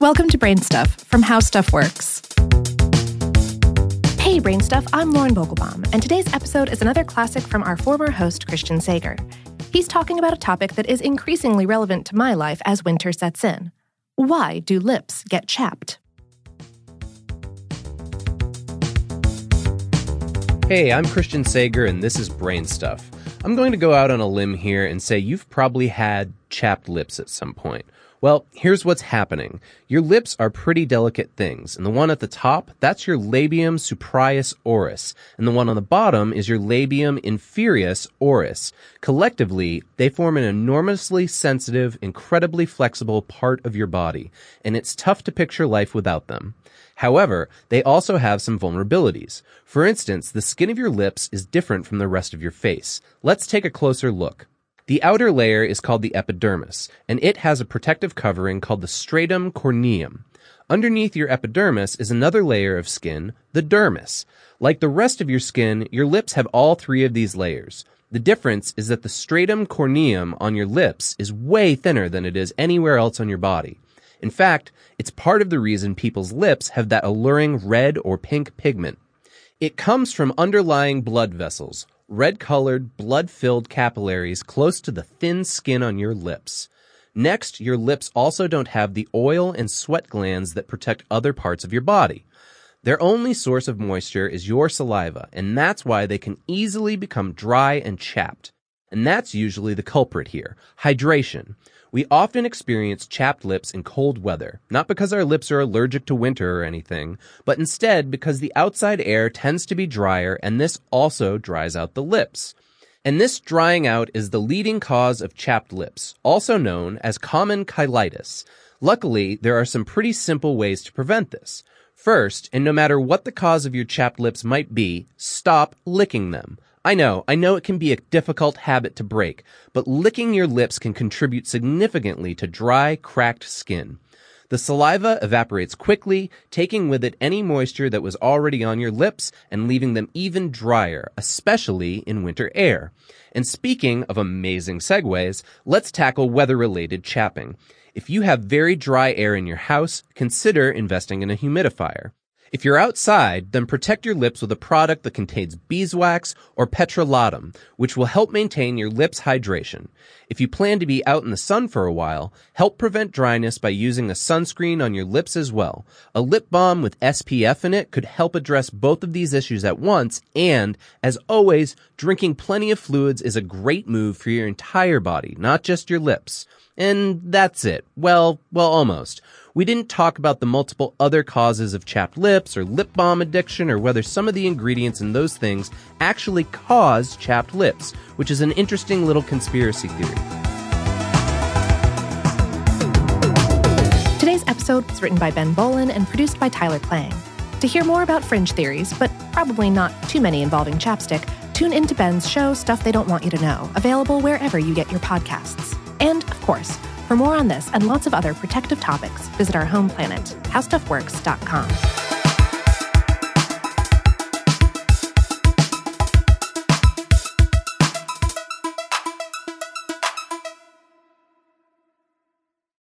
Welcome to Brain Stuff from How Stuff Works. Hey, Brain Stuff, I'm Lauren Vogelbaum, and today's episode is another classic from our former host, Christian Sager. He's talking about a topic that is increasingly relevant to my life as winter sets in. Why do lips get chapped? Hey, I'm Christian Sager, and this is Brain Stuff. I'm going to go out on a limb here and say you've probably had chapped lips at some point. Well, here's what's happening. Your lips are pretty delicate things, and the one at the top, that's your labium superius oris, and the one on the bottom is your labium inferius oris. Collectively, they form an enormously sensitive, incredibly flexible part of your body, and it's tough to picture life without them. However, they also have some vulnerabilities. For instance, the skin of your lips is different from the rest of your face. Let's take a closer look. The outer layer is called the epidermis, and it has a protective covering called the stratum corneum. Underneath your epidermis is another layer of skin, the dermis. Like the rest of your skin, your lips have all three of these layers. The difference is that the stratum corneum on your lips is way thinner than it is anywhere else on your body. In fact, it's part of the reason people's lips have that alluring red or pink pigment. It comes from underlying blood vessels, red colored, blood filled capillaries close to the thin skin on your lips. Next, your lips also don't have the oil and sweat glands that protect other parts of your body. Their only source of moisture is your saliva, and that's why they can easily become dry and chapped. And that's usually the culprit here hydration. We often experience chapped lips in cold weather, not because our lips are allergic to winter or anything, but instead because the outside air tends to be drier and this also dries out the lips. And this drying out is the leading cause of chapped lips, also known as common cheilitis. Luckily, there are some pretty simple ways to prevent this. First, and no matter what the cause of your chapped lips might be, stop licking them. I know, I know it can be a difficult habit to break, but licking your lips can contribute significantly to dry, cracked skin. The saliva evaporates quickly, taking with it any moisture that was already on your lips and leaving them even drier, especially in winter air. And speaking of amazing segues, let's tackle weather-related chapping. If you have very dry air in your house, consider investing in a humidifier. If you're outside, then protect your lips with a product that contains beeswax or petrolatum, which will help maintain your lips hydration. If you plan to be out in the sun for a while, help prevent dryness by using a sunscreen on your lips as well. A lip balm with SPF in it could help address both of these issues at once, and, as always, drinking plenty of fluids is a great move for your entire body, not just your lips. And that's it. Well, well, almost. We didn't talk about the multiple other causes of chapped lips or lip balm addiction or whether some of the ingredients in those things actually cause chapped lips, which is an interesting little conspiracy theory. Today's episode was written by Ben Bowlin and produced by Tyler Klang. To hear more about fringe theories, but probably not too many involving chapstick, tune into Ben's show Stuff They Don't Want You to Know, available wherever you get your podcasts. And, of course, for more on this and lots of other protective topics, visit our home planet, howstuffworks.com.